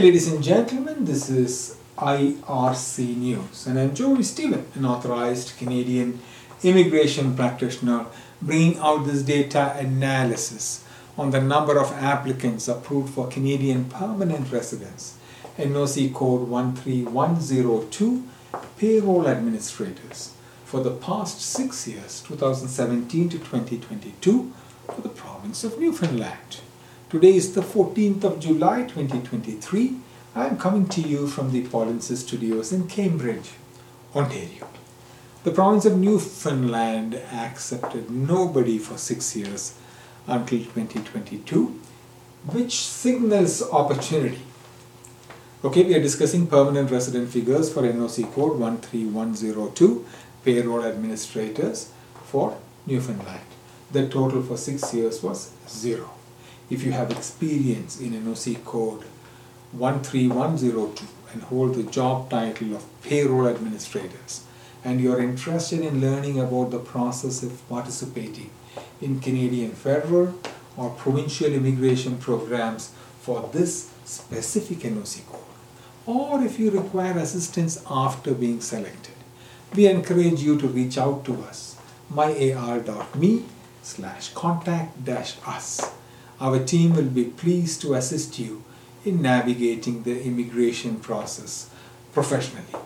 ladies and gentlemen. This is IRC News, and I'm Joy Stephen, an authorized Canadian immigration practitioner, bringing out this data analysis on the number of applicants approved for Canadian permanent residence, NOC code 13102, payroll administrators, for the past six years, 2017 to 2022, for the province of Newfoundland. Today is the 14th of July 2023. I am coming to you from the Polinsys Studios in Cambridge, Ontario. The province of Newfoundland accepted nobody for six years until 2022, which signals opportunity. Okay, we are discussing permanent resident figures for NOC code 13102, payroll administrators for Newfoundland. The total for six years was zero if you have experience in NOC code 13102 and hold the job title of payroll administrators and you're interested in learning about the process of participating in Canadian federal or provincial immigration programs for this specific NOC code or if you require assistance after being selected we encourage you to reach out to us myar.me slash contact dash us our team will be pleased to assist you in navigating the immigration process professionally.